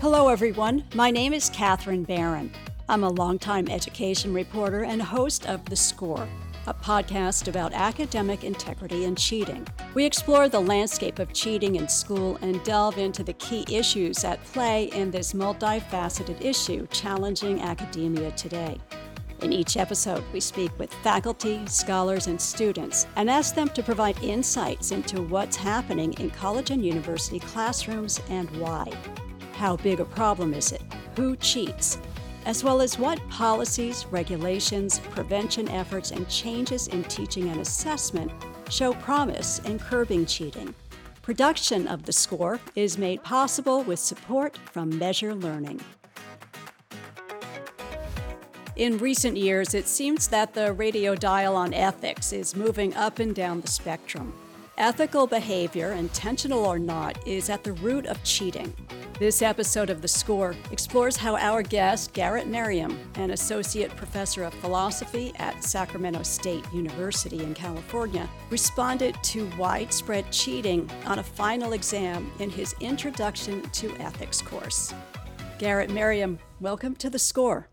Hello, everyone. My name is Kathryn Baron. I'm a longtime education reporter and host of The Score, a podcast about academic integrity and cheating. We explore the landscape of cheating in school and delve into the key issues at play in this multifaceted issue challenging academia today. In each episode, we speak with faculty, scholars, and students and ask them to provide insights into what's happening in college and university classrooms and why. How big a problem is it? Who cheats? As well as what policies, regulations, prevention efforts, and changes in teaching and assessment show promise in curbing cheating. Production of The Score is made possible with support from Measure Learning. In recent years, it seems that the radio dial on ethics is moving up and down the spectrum. Ethical behavior, intentional or not, is at the root of cheating. This episode of The Score explores how our guest, Garret Merriam, an associate professor of philosophy at Sacramento State University in California, responded to widespread cheating on a final exam in his Introduction to Ethics course. Garret Merriam, welcome to The Score.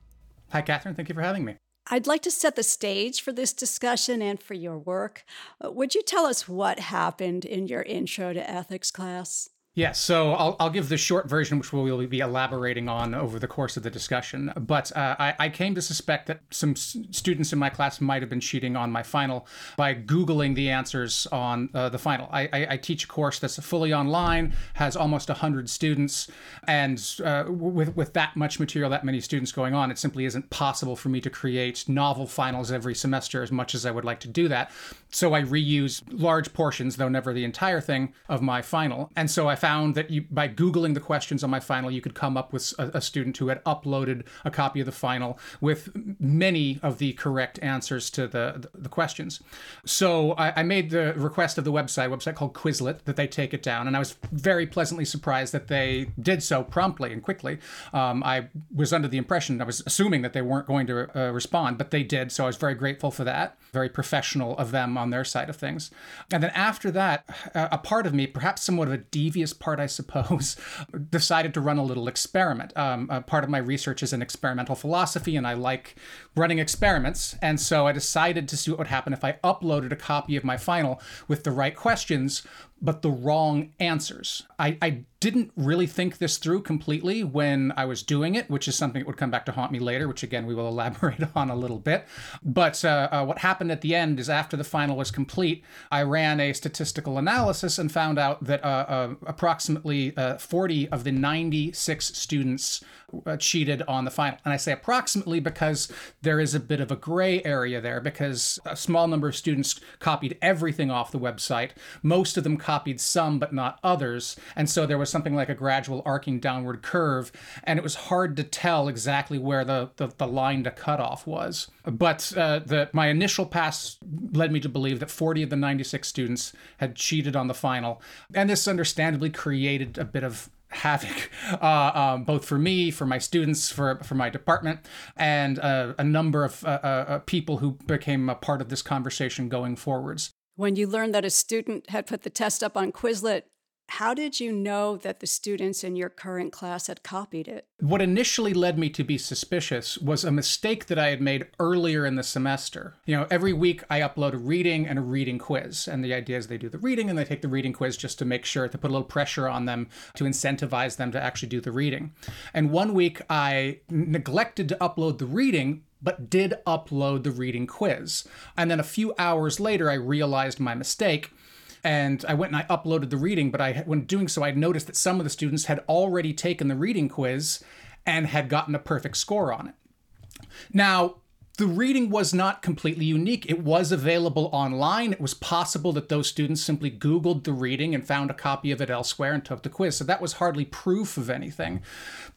Hi, Kathryn. Thank you for having me. I'd like to set the stage for this discussion and for your work. Uh, would you tell us what happened in your Intro to Ethics class? Yeah, so I'll, I'll give the short version, which we will be elaborating on over the course of the discussion. But uh, I, I, came to suspect that some s- students in my class might have been cheating on my final by Googling the answers on uh, the final. I, I, I, teach a course that's fully online, has almost 100 students, and uh, with, with that much material, that many students going on, it simply isn't possible for me to create novel finals every semester as much as I would like to do that. So I reuse large portions, though never the entire thing, of my final. And so I found found that you, by Googling the questions on my final, you could come up with a, a student who had uploaded a copy of the final with many of the correct answers to the, the, the questions. So I, I, made the request of the website, website called Quizlet, that they take it down. And I was very pleasantly surprised that they did so promptly and quickly. Um, I was under the impression, I was assuming that they weren't going to uh, respond, but they did. So I was very grateful for that. Very professional of them on their side of things. And then after that, a part of me, perhaps somewhat of a devious part, I suppose, decided to run a little experiment. Um, part of my research is in experimental philosophy, and I like running experiments. And so I decided to see what would happen if I uploaded a copy of my final with the right questions, but the wrong answers. I, I didn't really think this through completely when I was doing it, which is something that would come back to haunt me later, which again we will elaborate on a little bit. But uh, uh, what happened at the end is after the final was complete, I ran a statistical analysis and found out that uh, uh approximately uh, 40 of the 96 students uh, cheated on the final. And I say approximately because there is a bit of a gray area there because a small number of students copied everything off the website. Most of them copied some, but not others. And so there was something like a gradual arcing downward curve. And it was hard to tell exactly where the, the, the line to cut off was. But uh, the, my initial pass led me to believe that 40 of the 96 students had cheated on the final. And this understandably created a bit of havoc, uh, um, both for me, for my students, for for my department, and uh, a number of uh, uh, uh, people who became a part of this conversation going forwards. When you learned that a student had put the test up on Quizlet, how did you know that the students in your current class had copied it? What initially led me to be suspicious was a mistake that I had made earlier in the semester. You know, every week I upload a reading and a reading quiz. And the idea is they do the reading and they take the reading quiz just to make sure to put a little pressure on them to incentivize them to actually do the reading. And one week I neglected to upload the reading, but did upload the reading quiz. And then a few hours later, I realized my mistake and I went and I uploaded the reading. But I, when doing so, I noticed that some of the students had already taken the reading quiz and had gotten a perfect score on it. Now, the reading was not completely unique. It was available online. It was possible that those students simply Googled the reading and found a copy of it elsewhere and took the quiz. So that was hardly proof of anything.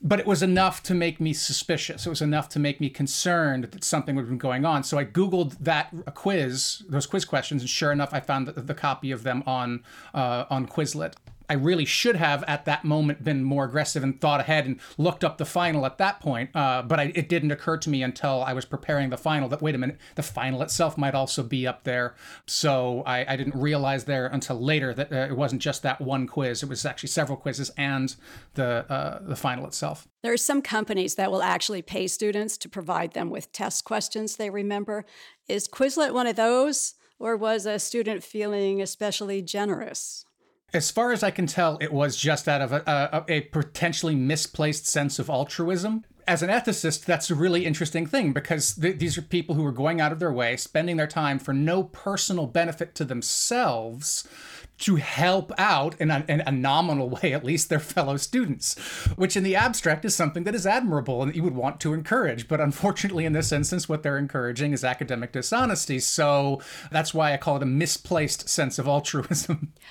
But it was enough to make me suspicious. It was enough to make me concerned that something had been going on. So I Googled that quiz, those quiz questions, and sure enough, I found the, the copy of them on, uh, on Quizlet I really should have at that moment been more aggressive and thought ahead and looked up the final at that point. Uh, but I, it didn't occur to me until I was preparing the final that wait a minute, the final itself might also be up there. So I, I didn't realize there until later that uh, it wasn't just that one quiz; it was actually several quizzes and the uh, the final itself. There are some companies that will actually pay students to provide them with test questions they remember. Is Quizlet one of those, or was a student feeling especially generous? As far as I can tell, it was just out of a, a, a, potentially misplaced sense of altruism. As an ethicist, that's a really interesting thing because th- these are people who are going out of their way, spending their time for no personal benefit to themselves to help out in a, in a, nominal way, at least their fellow students, which in the abstract is something that is admirable and that you would want to encourage. But unfortunately, in this instance, what they're encouraging is academic dishonesty. So that's why I call it a misplaced sense of altruism.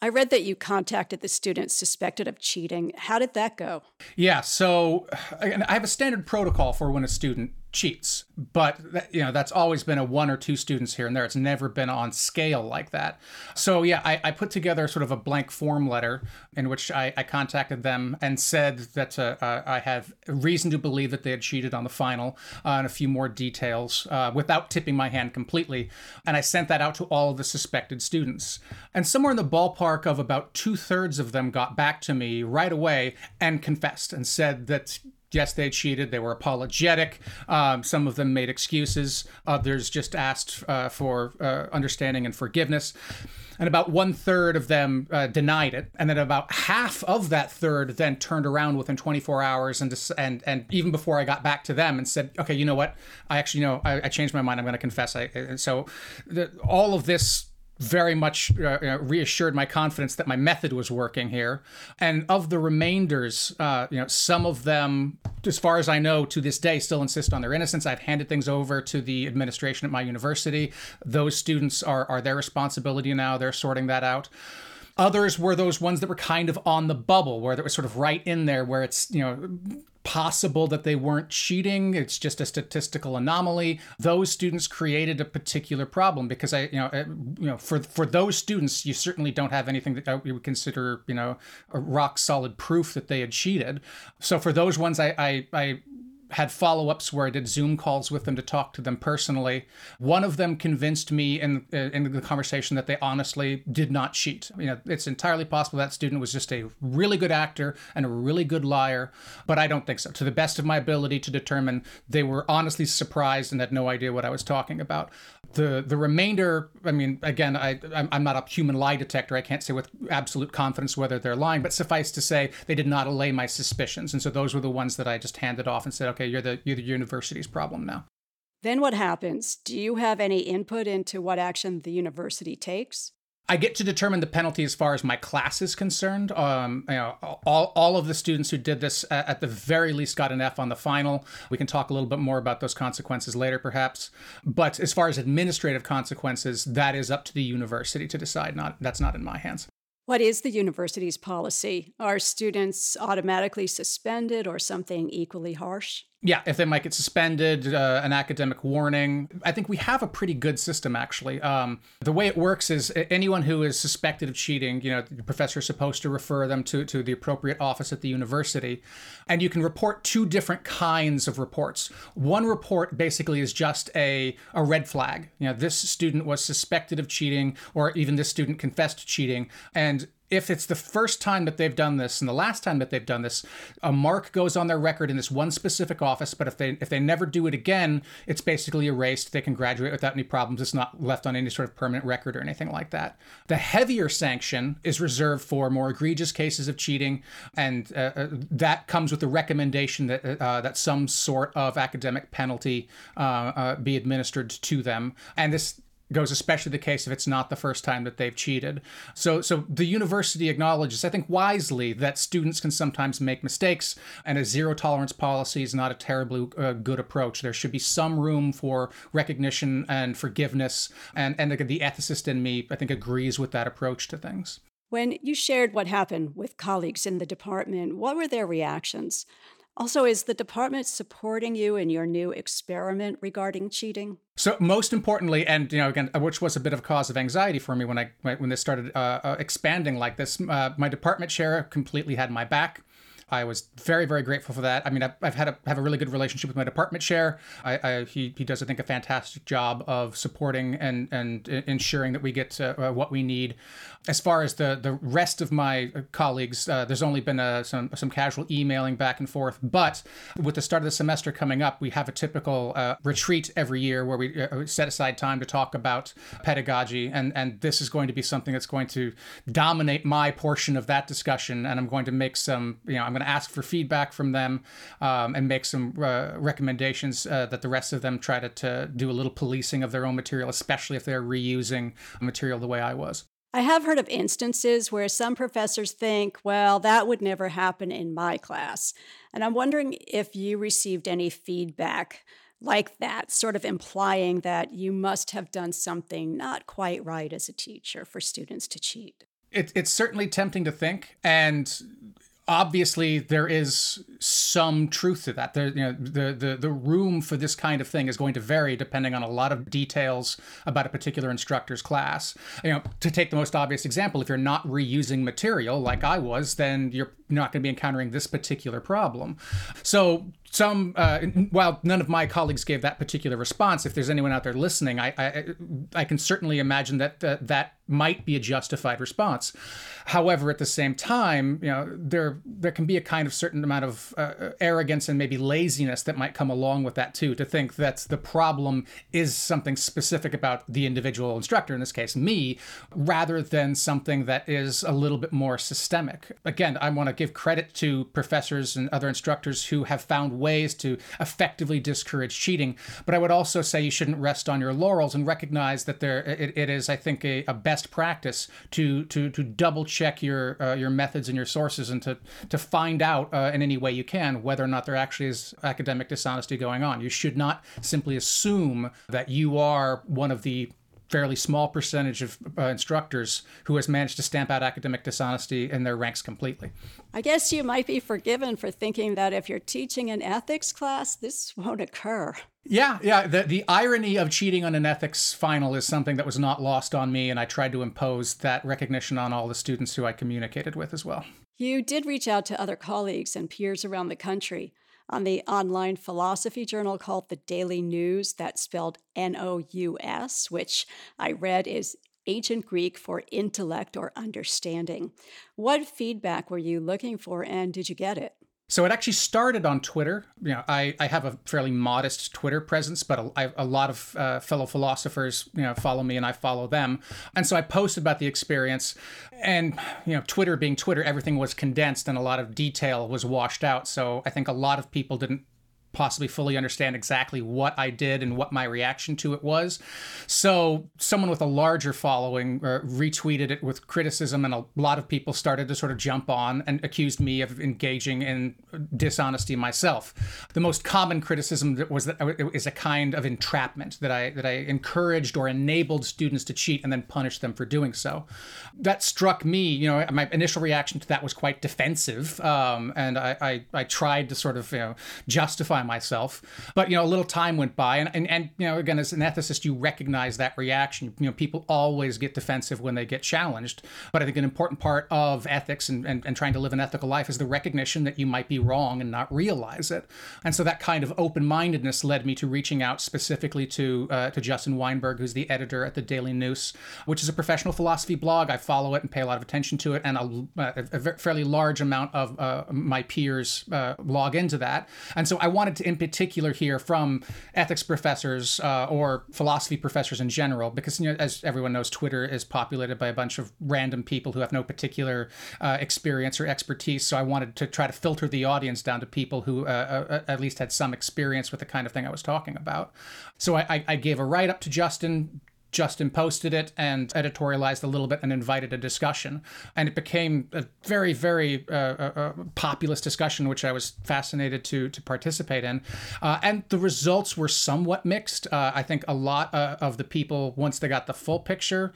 I read that you contacted the students suspected of cheating. How did that go? Yeah, so I have a standard protocol for when a student cheats. But you know that's always been a one or two students here and there. It's never been on scale like that. So yeah i, I put together sort of a blank form letter in which i, I contacted them and said that uh, uh, i have reason to believe that they had cheated on the final uh, and a few more details uh, without tipping my hand completely. And i sent that out to all of the suspected students. And somewhere in the ballpark of about two-thirds of them got back to me right away and confessed and said that yes, they cheated. They were apologetic. Um, some of them made excuses. Others just asked uh, for uh, understanding and forgiveness. And about one third of them uh, denied it, and then about half of that third then turned around within 24 hours, and and and even before I got back to them and said, okay, you know what, I actually you know I, I changed my mind. I'm going to confess. I, so the, all of this very much uh, reassured my confidence that my method was working here. And of the remainders, uh, you know, some of them, as far as I know, to this day, still insist on their innocence. I've handed things over to the administration at my university. Those students are are their responsibility now. They're sorting that out. Others were those ones that were kind of on the bubble, where it was sort of right in there, where it's you know possible that they weren't cheating. It's just a statistical anomaly. Those students created a particular problem because I, you know, uh, you know, for for those students, you certainly don't have anything that we would consider, you know, a rock solid proof that they had cheated. So for those ones, I I, I had follow ups where I did Zoom calls with them to talk to them personally. One of them convinced me in uh, in the conversation that they honestly did not cheat. You know, it's entirely possible that student was just a really good actor and a really good liar, but I don't think so. To the best of my ability to determine, they were honestly surprised and had no idea what I was talking about. The the remainder, I mean, again, I I'm not a human lie detector. I can't say with absolute confidence whether they're lying, but suffice to say, they did not allay my suspicions, and so those were the ones that I just handed off and said, okay, you're the you're the university's problem now. Then what happens? Do you have any input into what action the university takes? I get to determine the penalty as far as my class is concerned. Um, you know, all, all of the students who did this at the very least got an F on the final. We can talk a little bit more about those consequences later, perhaps. But as far as administrative consequences, that is up to the university to decide. Not that's not in my hands. What is the university's policy? Are students automatically suspended or something equally harsh? Yeah, if they might get suspended, uh, an academic warning. I think we have a pretty good system, actually. Um, the way it works is anyone who is suspected of cheating, you know, the professor is supposed to refer them to, to the appropriate office at the university. And you can report two different kinds of reports. One report basically is just a, a red flag. You know, this student was suspected of cheating, or even this student confessed to cheating. And if it's the first time that they've done this and the last time that they've done this, a mark goes on their record in this one specific office. But if they if they never do it again, it's basically erased. They can graduate without any problems. It's not left on any sort of permanent record or anything like that. The heavier sanction is reserved for more egregious cases of cheating, and uh, uh that comes with the recommendation that uh, that some sort of academic penalty uh, uh be administered to them. And this goes especially the case if it's not the first time that they've cheated. So so the university acknowledges I think wisely that students can sometimes make mistakes and a zero tolerance policy is not a terribly uh, good approach. There should be some room for recognition and forgiveness and and the, the ethicist in me I think agrees with that approach to things. When you shared what happened with colleagues in the department, what were their reactions? Also, is the department supporting you in your new experiment regarding cheating? So, most importantly, and you know, again, which was a bit of a cause of anxiety for me when I when this started uh, uh, expanding like this, uh, my department chair completely had my back. I was very, very grateful for that. I mean, I've, I've had a have a really good relationship with my department chair. I, I, he, he does, I think, a fantastic job of supporting and and ensuring that we get uh, what we need. As far as the the rest of my colleagues, uh, there's only been a, uh, some some casual emailing back and forth. But with the start of the semester coming up, we have a typical uh, retreat every year where we uh, set aside time to talk about pedagogy, and and this is going to be something that's going to dominate my portion of that discussion. And I'm going to make some, you know, I'm going to ask for feedback from them um, and make some uh, recommendations uh, that the rest of them try to, to do a little policing of their own material, especially if they're reusing material the way I was. I have heard of instances where some professors think, well, that would never happen in my class. And I'm wondering if you received any feedback like that, sort of implying that you must have done something not quite right as a teacher for students to cheat. It, it's certainly tempting to think. And obviously there is some truth to that. There, you know, the, the the room for this kind of thing is going to vary depending on a lot of details about a particular instructor's class. You know, to take the most obvious example, if you're not reusing material like I was, then you're not going to be encountering this particular problem. So some uh, while none of my colleagues gave that particular response if there's anyone out there listening i i, I can certainly imagine that uh, that might be a justified response however at the same time you know there there can be a kind of certain amount of uh, arrogance and maybe laziness that might come along with that too to think that the problem is something specific about the individual instructor in this case me rather than something that is a little bit more systemic again i want to give credit to professors and other instructors who have found ways to effectively discourage cheating. But I would also say you shouldn't rest on your laurels and recognize that there it, it is, I think, a, a, best practice to to to double check your uh, your methods and your sources and to to find out uh, in any way you can whether or not there actually is academic dishonesty going on. You should not simply assume that you are one of the fairly small percentage of uh, instructors who has managed to stamp out academic dishonesty in their ranks completely. I guess you might be forgiven for thinking that if you're teaching an ethics class, this won't occur. Yeah, yeah. The, the irony of cheating on an ethics final is something that was not lost on me, and I tried to impose that recognition on all the students who I communicated with as well. You did reach out to other colleagues and peers around the country on the online philosophy journal called the Daily Nous, that's spelled N O U S, which I read is ancient Greek for intellect or understanding. What feedback were you looking for and did you get it? So it actually started on Twitter. You know, I, I have a fairly modest Twitter presence, but a, a lot of uh, fellow philosophers, you know, follow me and I follow them. And so I posted about the experience. And, you know, Twitter being Twitter, everything was condensed and a lot of detail was washed out. So I think a lot of people didn't possibly fully understand exactly what I did and what my reaction to it was. So, someone with a larger following uh, retweeted it with criticism, and a lot of people started to sort of jump on and accused me of engaging in dishonesty myself. The most common criticism was that it is a kind of entrapment that I that I encouraged or enabled students to cheat and then punished them for doing so. That struck me. You know, my initial reaction to that was quite defensive, um, and I, I I tried to sort of you know justify myself. But you know, a little time went by, and and, and you know, again, as an ethicist, you recognize that reaction. You know, people always get defensive when they get challenged. But I think an important part of ethics and, and, and trying to live an ethical life is the recognition that you might be wrong and not realize it. And so that kind of open-mindedness led me to reaching out specifically to uh, to Justin Weinberg, who's the editor at the Daily Nous, which is a professional philosophy blog. I follow it and pay a lot of attention to it, and a, a, a fairly large amount of uh, my peers uh, log into that. And so I wanted to, in particular, hear from ethics professors uh, or philosophy professors in general, because you know, as everyone knows, Twitter is populated by a bunch of random people who have no particular uh, experience or expertise. So I wanted to try to filter the audience down to people who uh, uh at least had some experience with the kind of thing I was talking about. So I, I gave a write up to Justin Justin posted it and editorialized a little bit and invited a discussion. And it became a very, very uh, uh, uh, populous discussion, which I was fascinated to, to participate in. Uh, and the results were somewhat mixed. Uh, I think a lot uh, of the people, once they got the full picture,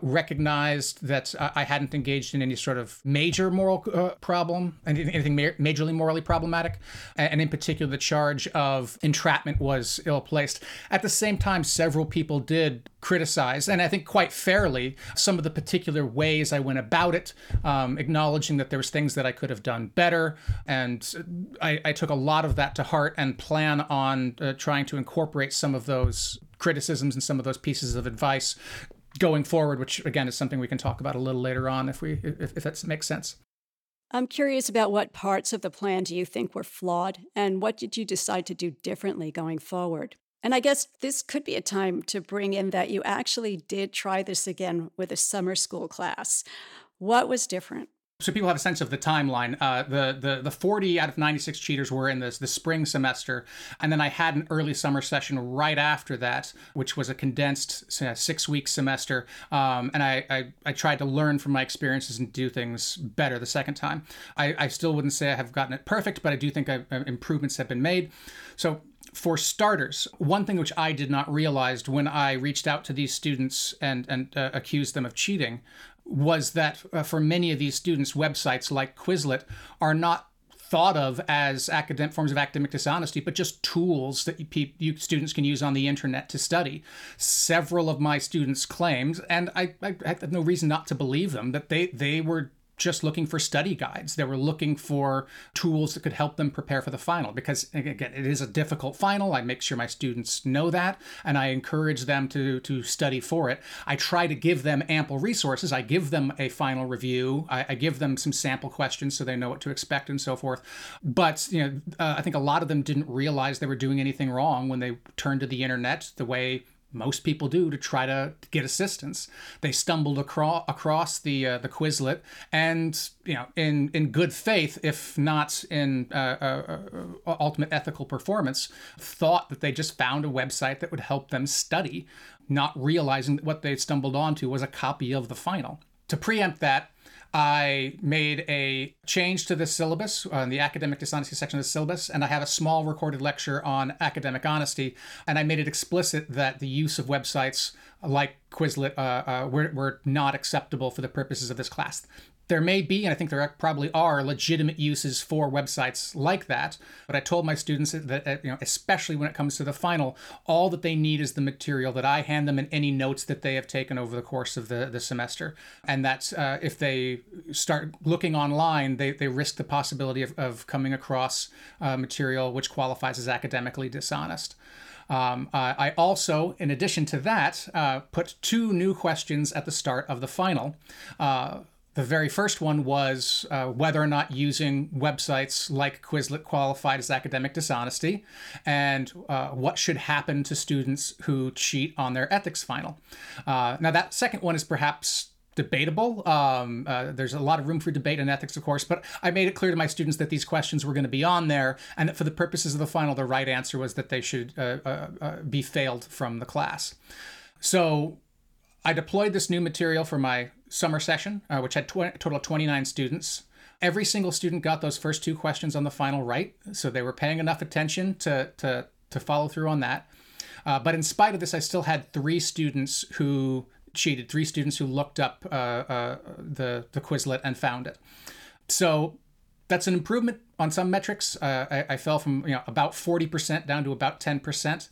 recognized that I hadn't engaged in any sort of major moral problem, anything ma- majorly morally problematic. And in particular, the charge of entrapment was ill placed. At the same time, several people did criticize, and I think quite fairly, some of the particular ways I went about it, um, acknowledging that there was things that I could have done better, and I, I took a lot of that to heart and plan on uh, trying to incorporate some of those criticisms and some of those pieces of advice going forward, which again is something we can talk about a little later on if we if, if that makes sense. I'm curious about what parts of the plan do you think were flawed and what did you decide to do differently going forward? And I guess this could be a time to bring in that you actually did try this again with a summer school class. What was different? so people have a sense of the timeline. Uh, the the the 40 out of 96 cheaters were in this the spring semester, and then I had an early summer session right after that, which was a condensed six week semester. Um, and I, I, I tried to learn from my experiences and do things better the second time. I, I still wouldn't say I have gotten it perfect, but I do think I, uh, improvements have been made. So for starters, one thing which I did not realize when I reached out to these students and and uh, accused them of cheating was that uh, for many of these students, websites like Quizlet are not thought of as academic forms of academic dishonesty, but just tools that you, you, students can use on the internet to study. Several of my students claimed, and I, I have no reason not to believe them, that they they were just looking for study guides. They were looking for tools that could help them prepare for the final because again, it is a difficult final. I make sure my students know that and I encourage them to to study for it. I try to give them ample resources. I give them a final review. I, I give them some sample questions so they know what to expect and so forth. But you know, uh, I think a lot of them didn't realize they were doing anything wrong when they turned to the internet the way most people do to try to get assistance. They stumbled across across the uh, the Quizlet, and you know, in in good faith, if not in uh, uh, uh, ultimate ethical performance, thought that they just found a website that would help them study, not realizing that what they stumbled onto was a copy of the final. To preempt that, I made a change to the syllabus on uh, the academic dishonesty section of the syllabus, and I have a small recorded lecture on academic honesty. And I made it explicit that the use of websites like Quizlet uh, uh, were, were not acceptable for the purposes of this class there may be, and I think there probably are, legitimate uses for websites like that. But I told my students that, you know, especially when it comes to the final, all that they need is the material that I hand them and any notes that they have taken over the course of the, the semester. And that's uh, if they start looking online, they, they risk the possibility of, of coming across uh, material which qualifies as academically dishonest. Um, I also, in addition to that, uh, put two new questions at the start of the final. Uh, the very first one was uh, whether or not using websites like Quizlet qualified as academic dishonesty, and uh, what should happen to students who cheat on their ethics final. Uh, now, that second one is perhaps debatable. Um, uh, there's a lot of room for debate in ethics, of course, but I made it clear to my students that these questions were going to be on there, and that for the purposes of the final, the right answer was that they should uh, uh, be failed from the class. So I deployed this new material for my summer session, uh, which had tw- total of 29 students. Every single student got those first two questions on the final right, so they were paying enough attention to, to, to follow through on that. Uh, but in spite of this, I still had three students who cheated, three students who looked up uh, uh the, the Quizlet and found it. So that's an improvement on some metrics. Uh, I, I, fell from you know about 40% down to about 10%.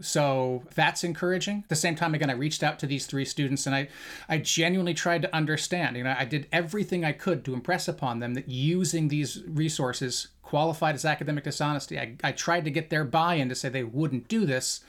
So that's encouraging. At the same time, again, I reached out to these three students and I, I genuinely tried to understand. You know, I did everything I could to impress upon them that using these resources qualified as academic dishonesty. I, I tried to get their buy-in to say they wouldn't do this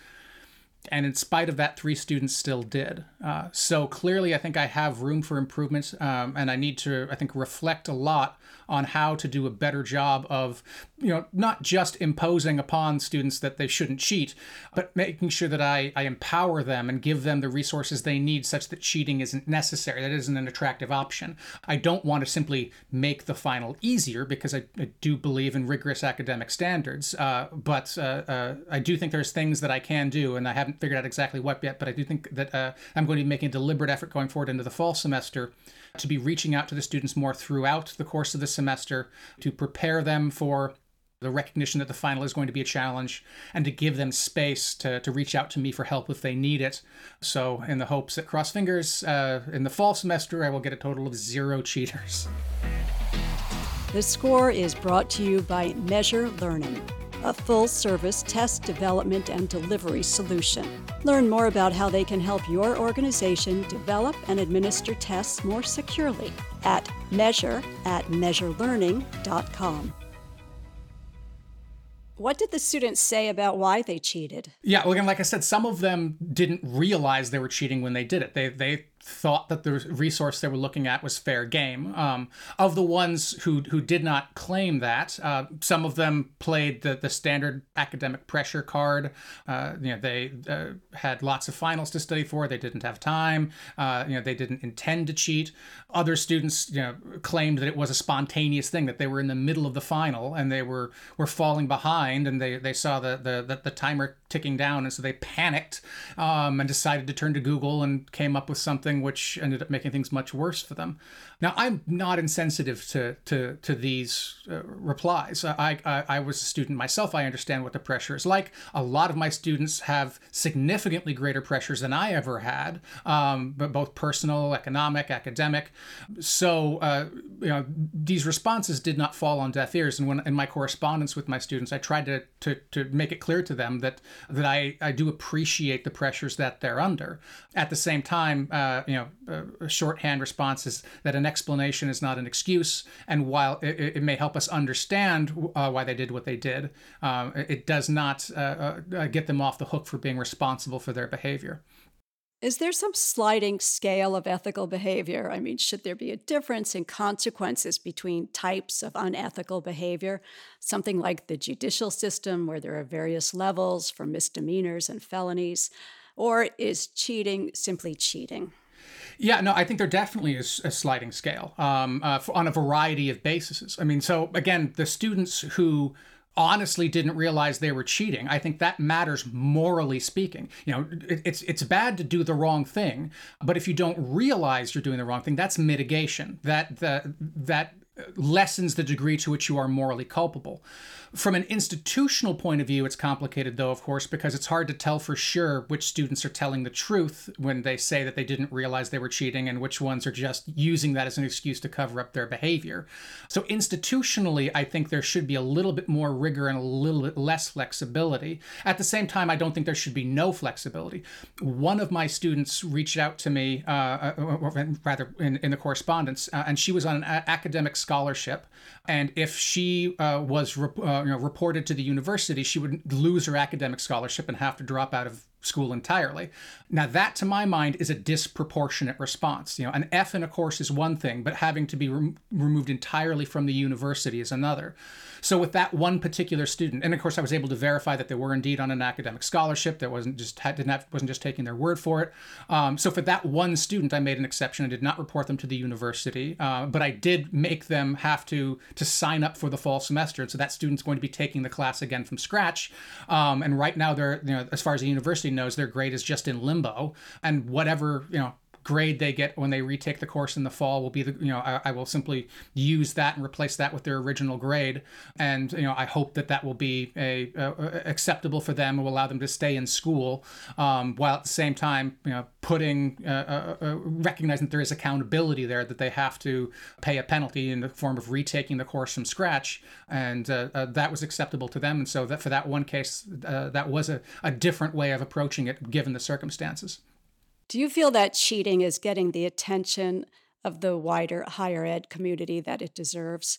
and in spite of that, three students still did. Uh, so clearly, I think I have room for improvement, um, and I need to, I think, reflect a lot on how to do a better job of, you know, not just imposing upon students that they shouldn't cheat, but making sure that I, I empower them and give them the resources they need such that cheating isn't necessary, that isn't an attractive option. I don't want to simply make the final easier because I, I do believe in rigorous academic standards, uh, but uh, uh I do think there's things that I can do, and I haven't haven't figured out exactly what yet, but I do think that uh, I'm going to be making a deliberate effort going forward into the fall semester to be reaching out to the students more throughout the course of the semester to prepare them for the recognition that the final is going to be a challenge and to give them space to, to reach out to me for help if they need it. So, in the hopes that, cross fingers, uh, in the fall semester, I will get a total of zero cheaters. The score is brought to you by Measure Learning, a full service test development and delivery solution. Learn more about how they can help your organization develop and administer tests more securely at measure at measurelearning.com. What did the students say about why they cheated? Yeah, well, again, like I said, some of them didn't realize they were cheating when they did it. They they thought that the resource they were looking at was fair game. Um, of the ones who who did not claim that, uh, some of them played the the standard academic pressure card. Uh, you know, they uh, had lots of finals to study for. They didn't have time. Uh, you know, they didn't intend to cheat. Other students, you know, claimed that it was a spontaneous thing that they were in the middle of the final and they were were falling behind and they they saw the the the, the timer ticking down and so they panicked um, and decided to turn to Google and came up with something something which ended up making things much worse for them. Now, I'm not insensitive to to to these uh, replies. I, I, I was a student myself. I understand what the pressure is like. A lot of my students have significantly greater pressures than I ever had, um, but both personal, economic, academic. So uh, you know, these responses did not fall on deaf ears. And when in my correspondence with my students, I tried to to, to make it clear to them that that I, I do appreciate the pressures that they're under. At the same time, uh, you know, a shorthand response is that an explanation is not an excuse. And while it, it may help us understand uh, why they did what they did, um, it does not uh, uh, get them off the hook for being responsible for their behavior. Is there some sliding scale of ethical behavior? I mean, should there be a difference in consequences between types of unethical behavior? Something like the judicial system, where there are various levels for misdemeanors and felonies? Or is cheating simply cheating? Yeah, no, I think there definitely is a sliding scale um, uh, on a variety of bases. I mean, so again, the students who honestly didn't realize they were cheating i think that matters morally speaking you know it's it's bad to do the wrong thing but if you don't realize you're doing the wrong thing that's mitigation that the, that lessens the degree to which you are morally culpable. From an institutional point of view, it's complicated, though, of course, because it's hard to tell for sure which students are telling the truth when they say that they didn't realize they were cheating and which ones are just using that as an excuse to cover up their behavior. So, institutionally, I think there should be a little bit more rigor and a little bit less flexibility. At the same time, I don't think there should be no flexibility. One of my students reached out to me, uh, uh rather, in, in the correspondence, uh, and she was on an academic scholarship, and if she uh, was re- uh, you know, reported to the university, she would lose her academic scholarship and have to drop out of school entirely. Now, that to my mind is a disproportionate response. You know, an F in a course is one thing, but having to be re- removed entirely from the university is another. So, with that one particular student, and of course, I was able to verify that they were indeed on an academic scholarship. That wasn't just had, didn't have, wasn't just taking their word for it. Um, so, for that one student, I made an exception. I did not report them to the university, uh, but I did make them have to to sign up for the fall semester. And so that student's going to be taking the class again from scratch. Um, and right now, they're you know, as far as the university knows their grade is just in limbo and whatever you know grade they get when they retake the course in the fall will be the you know I, I, will simply use that and replace that with their original grade. And you know I hope that that will be a, a acceptable for them will allow them to stay in school um, while at the same time you know putting uh, uh, uh, recognizing that there is accountability there that they have to pay a penalty in the form of retaking the course from scratch. And uh, uh, that was acceptable to them. And so that for that one case that was a, a different way of approaching it given the circumstances do you feel that cheating is getting the attention of the wider higher ed community that it deserves?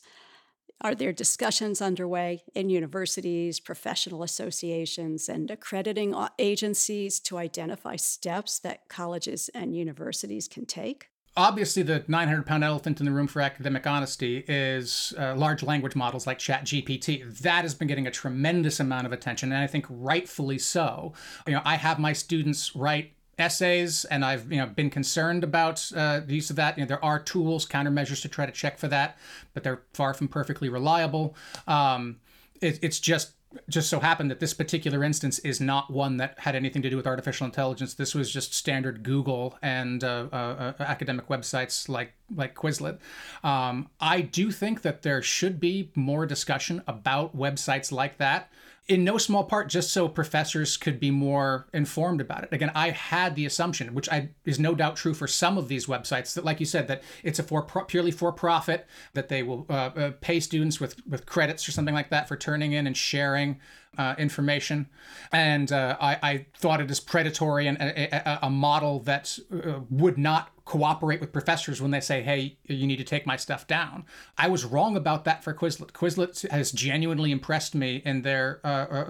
Are there discussions underway in universities, professional associations, and accrediting agencies to identify steps that colleges and universities can take? obviously the 900 pound elephant in the room for academic honesty is uh, large language models like ChatGPT. That has been getting a tremendous amount of attention, and I think rightfully so. You know, I have my students write essays, and I've you know been concerned about uh, the use of that. You know, there are tools, countermeasures to try to check for that, but they're far from perfectly reliable. Um, it, it's just just so happened that this particular instance is not one that had anything to do with artificial intelligence. This was just standard Google and uh, uh, uh, academic websites like like Quizlet. Um, I do think that there should be more discussion about websites like that in no small part just so professors could be more informed about it. Again, I had the assumption, which I, is no doubt true for some of these websites, that like you said, that it's a for purely for profit, that they will uh, uh, pay students with with credits or something like that for turning in and sharing uh, information, and uh, I, I, thought it as predatory and a, a, a model that uh, would not cooperate with professors when they say, hey, you need to take my stuff down. I was wrong about that for Quizlet. Quizlet has genuinely impressed me in their uh, uh,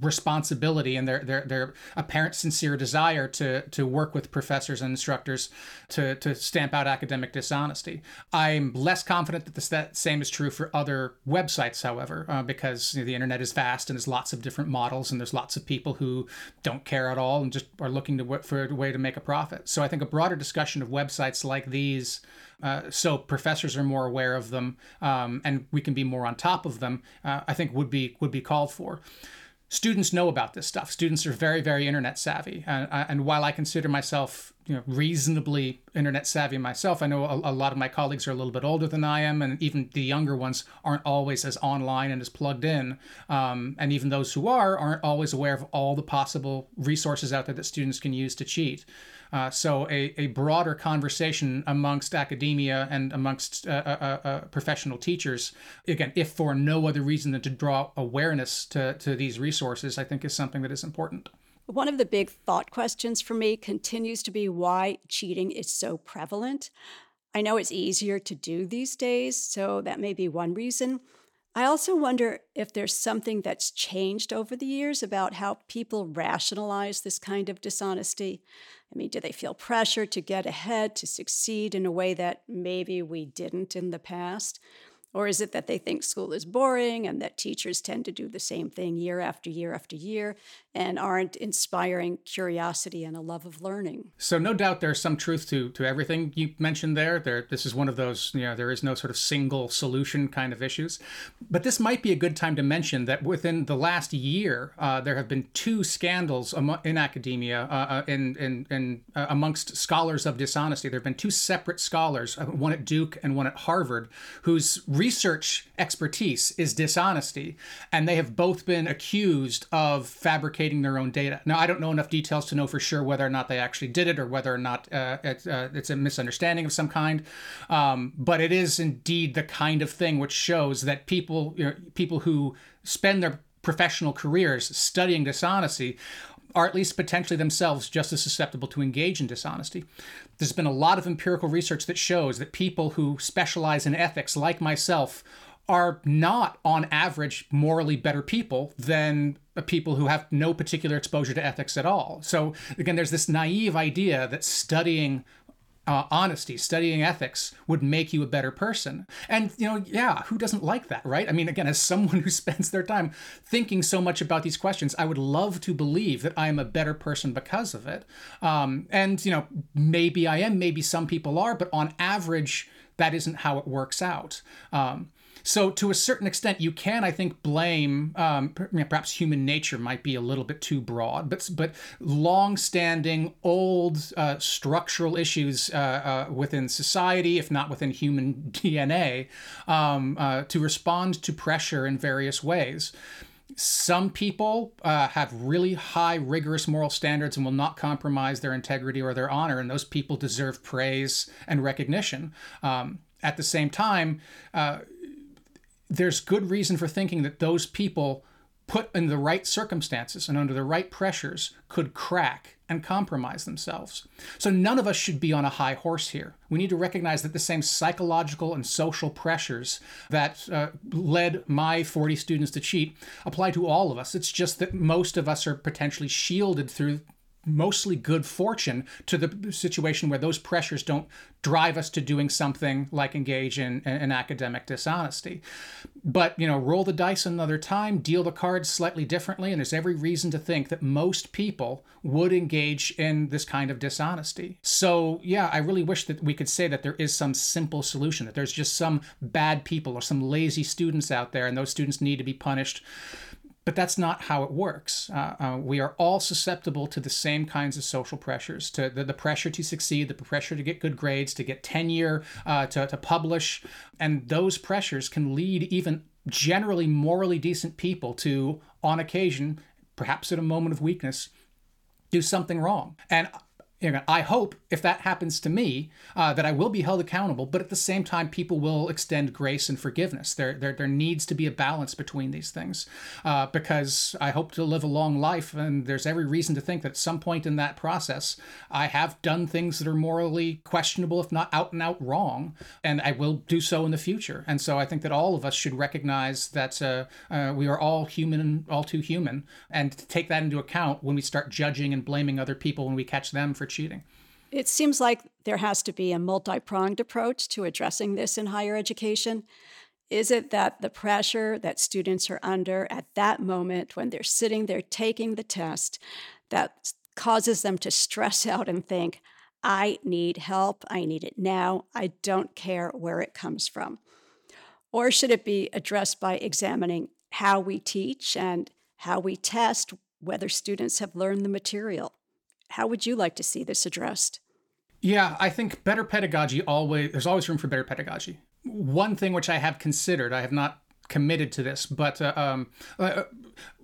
responsibility and their, their, their apparent sincere desire to, to work with professors and instructors to, to stamp out academic dishonesty. I'm less confident that the same is true for other websites, however, uh, because you know, the internet is vast and there's lots of different models and there's lots of people who don't care at all and just are looking to work for a way to make a profit. So I think a broader discussion of websites like these uh, so professors are more aware of them um, and we can be more on top of them uh, i think would be would be called for. Students know about this stuff. Students are very very internet savvy. And, uh, and while i consider myself you know reasonably internet savvy myself. I know a, a, lot of my colleagues are a little bit older than i am and even the younger ones aren't always as online and as plugged in. Um, and even those who are aren't always aware of all the possible resources out there that students can use to cheat. Uh, so a, a broader conversation amongst academia and amongst uh, uh, uh, uh, professional teachers, again, if for no other reason than to draw awareness to, to these resources, I think is something that is important. One of the big thought questions for me continues to be why cheating is so prevalent. I know it's easier to do these days, so that may be one reason. I also wonder if there's something that's changed over the years about how people rationalize this kind of dishonesty. I mean, do they feel pressure to get ahead, to succeed in a way that maybe we didn't in the past? Or is it that they think school is boring and that teachers tend to do the same thing year after year after year and aren't inspiring curiosity and a love of learning? So no doubt there's some truth to to everything you mentioned there. There this is one of those, you know, there is no sort of single solution kind of issues. But this might be a good time to mention that within the last year, uh, there have been two scandals in academia, uh, uh, in in, in uh, amongst scholars of dishonesty. There have been two separate scholars, uh, one at Duke and one at Harvard, whose research expertise is dishonesty, and they have both been accused of fabricating their own data. Now, I don't know enough details to know for sure whether or not they actually did it or whether or not uh, it, uh, it's a misunderstanding of some kind. Um, but it is indeed the kind of thing which shows that people, you know, people who spend their professional careers studying dishonesty are at least potentially themselves just as susceptible to engage in dishonesty. There's been a lot of empirical research that shows that people who specialize in ethics, like myself, are not on average morally better people than people who have no particular exposure to ethics at all. So again, there's this naive idea that studying uh, honesty, studying ethics would make you a better person. And, you know, yeah, who doesn't like that, right? I mean, again, as someone who spends their time thinking so much about these questions, I would love to believe that I am a better person because of it. Um, and, you know, maybe I am, maybe some people are, but on average, that isn't how it works out. Um, so, to a certain extent, you can, I think, blame um, perhaps human nature might be a little bit too broad, but but long-standing, old uh, structural issues uh, uh, within society, if not within human DNA, um, uh, to respond to pressure in various ways. Some people uh, have really high, rigorous moral standards and will not compromise their integrity or their honor, and those people deserve praise and recognition. Um, at the same time, uh, there's good reason for thinking that those people put in the right circumstances and under the right pressures could crack and compromise themselves. So none of us should be on a high horse here. We need to recognize that the same psychological and social pressures that uh, led my 40 students to cheat apply to all of us. It's just that most of us are potentially shielded through mostly good fortune to the situation where those pressures don't drive us to doing something like engage in an academic dishonesty. But you know roll the dice another time deal the cards slightly differently and there's every reason to think that most people would engage in this kind of dishonesty. So yeah i really wish that we could say that there is some simple solution that there's just some bad people or some lazy students out there and those students need to be punished but that's not how it works. Uh, uh, we are all susceptible to the same kinds of social pressures, to the, the pressure to succeed, the pressure to get good grades, to get tenure, uh, to, to publish. And those pressures can lead even generally morally decent people to, on occasion, perhaps at a moment of weakness, do something wrong. And you know, I hope if that happens to me, uh, that I will be held accountable. But at the same time, people will extend grace and forgiveness. There, there, there needs to be a balance between these things, uh, because I hope to live a long life, and there's every reason to think that at some point in that process, I have done things that are morally questionable, if not out and out wrong, and I will do so in the future. And so I think that all of us should recognize that uh, uh we are all human, all too human, and take that into account when we start judging and blaming other people when we catch them for cheating. It seems like there has to be a multi pronged approach to addressing this in higher education. Is it that the pressure that students are under at that moment when they're sitting there taking the test that causes them to stress out and think, I need help, I need it now, I don't care where it comes from? Or should it be addressed by examining how we teach and how we test whether students have learned the material? How would you like to see this addressed? Yeah, I think better pedagogy always, there's always room for better pedagogy. One thing which I have considered, I have not committed to this, but uh, um, uh,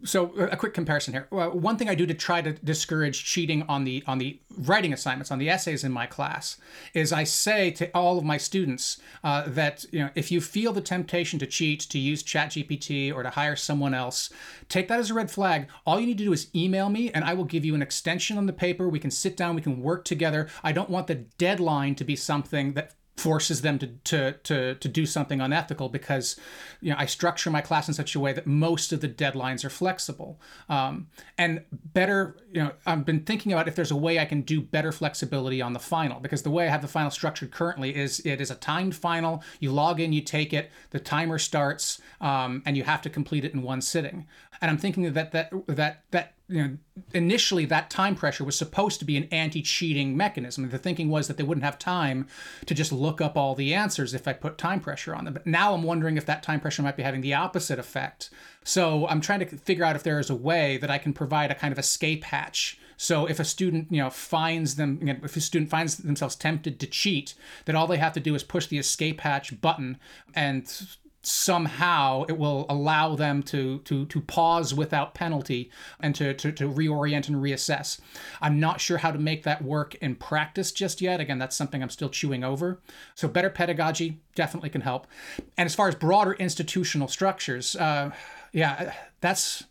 so a quick comparison here. one thing I do to try to discourage cheating on the on the writing assignments on the essays in my class is I say to all of my students uh, that you know if you feel the temptation to cheat, to use ChatGPT or to hire someone else, take that as a red flag. All you need to do is email me, and I will give you an extension on the paper. We can sit down, we can work together. I don't want the deadline to be something that forces them to, to to to do something unethical because you know I structure my class in such a way that most of the deadlines are flexible. Um, and better you know I've been thinking about if there's a way I can do better flexibility on the final because the way I have the final structured currently is it is a timed final. You log in you take it the timer starts um, and you have to complete it in one sitting. And I'm thinking that that that that you know, initially that time pressure was supposed to be an anti-cheating mechanism. The thinking was that they wouldn't have time to just look up all the answers if I put time pressure on them. But now I'm wondering if that time pressure might be having the opposite effect. So I'm trying to figure out if there is a way that I can provide a kind of escape hatch. So if a student, you know, finds them, you know, if a student finds themselves tempted to cheat, that all they have to do is push the escape hatch button and somehow it will allow them to to to pause without penalty and to, to to reorient and reassess. I'm not sure how to make that work in practice just yet. Again, that's something I'm still chewing over. So better pedagogy definitely can help. And as far as broader institutional structures, uh, yeah, that's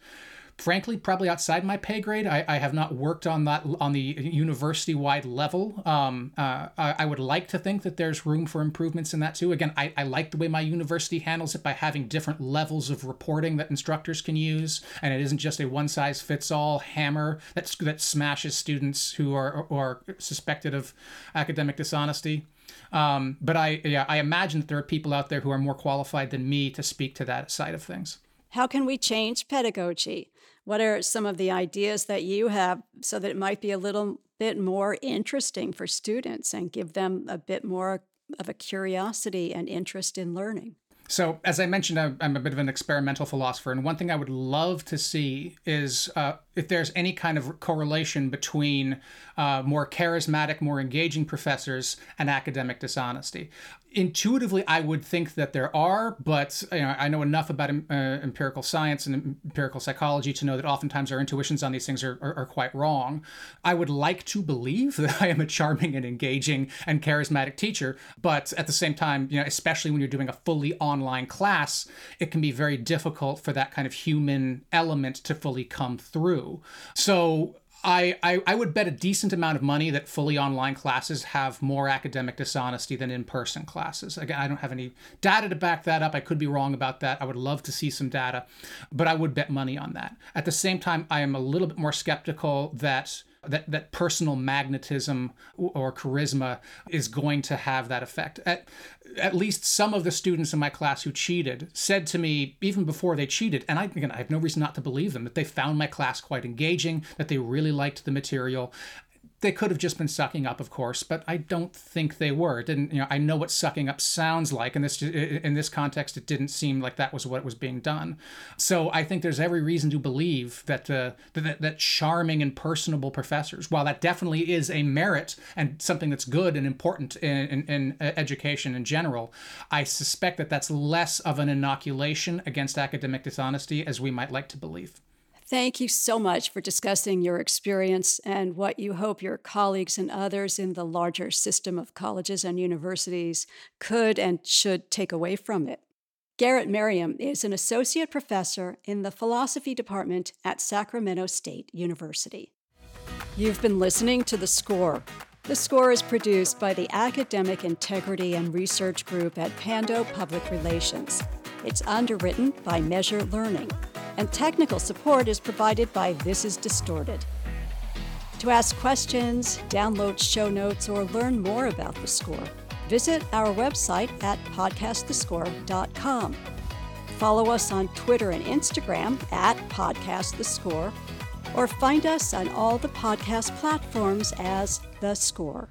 frankly probably outside my pay grade. I, I have not worked on that on the university wide level. Um, uh, I, I, would like to think that there's room for improvements in that too. Again, I, I like the way my university handles it by having different levels of reporting that instructors can use, and it isn't just a one size fits all hammer that that smashes students who are or suspected of academic dishonesty. Um, but I yeah I imagine that there are people out there who are more qualified than me to speak to that side of things. How can we change pedagogy? What are some of the ideas that you have so that it might be a little bit more interesting for students and give them a bit more of a curiosity and interest in learning? So, as I mentioned, I'm a bit of an experimental philosopher, and one thing I would love to see is uh, if there's any kind of correlation between uh, more charismatic, more engaging professors and academic dishonesty. Intuitively, I would think that there are, but you know, I know enough about uh, empirical science and empirical psychology to know that oftentimes our intuitions on these things are, are, are quite wrong. I would like to believe that I am a charming and engaging and charismatic teacher, but at the same time, you know, especially when you're doing a fully online class, it can be very difficult for that kind of human element to fully come through. So I, I, I would bet a decent amount of money that fully online classes have more academic dishonesty than in-person classes. Again, I don't have any data to back that up. I could be wrong about that. I would love to see some data, but I would bet money on that. At the same time, I am a little bit more skeptical that that that personal magnetism or charisma is going to have that effect. At at least some of the students in my class who cheated said to me even before they cheated, and I again I have no reason not to believe them that they found my class quite engaging, that they really liked the material. They could have just been sucking up, of course, but I don't think they were. It didn't you know? I know what sucking up sounds like, and this in this context, it didn't seem like that was what was being done. So I think there's every reason to believe that uh, that, that charming and personable professors, while that definitely is a merit and something that's good and important in, in, in education in general, I suspect that that's less of an inoculation against academic dishonesty as we might like to believe. Thank you so much for discussing your experience and what you hope your colleagues and others in the larger system of colleges and universities could and should take away from it. Garret Merriam is an associate professor in the philosophy department at Sacramento State University. You've been listening to The Score. The Score is produced by the Academic Integrity and Research Group at Pando Public Relations. It's underwritten by Measure Learning and technical support is provided by This Is Distorted. To ask questions, download show notes, or learn more about the score, visit our website at podcastthescore.com. Follow us on Twitter and Instagram at podcastthescore, or find us on all the podcast platforms as The Score.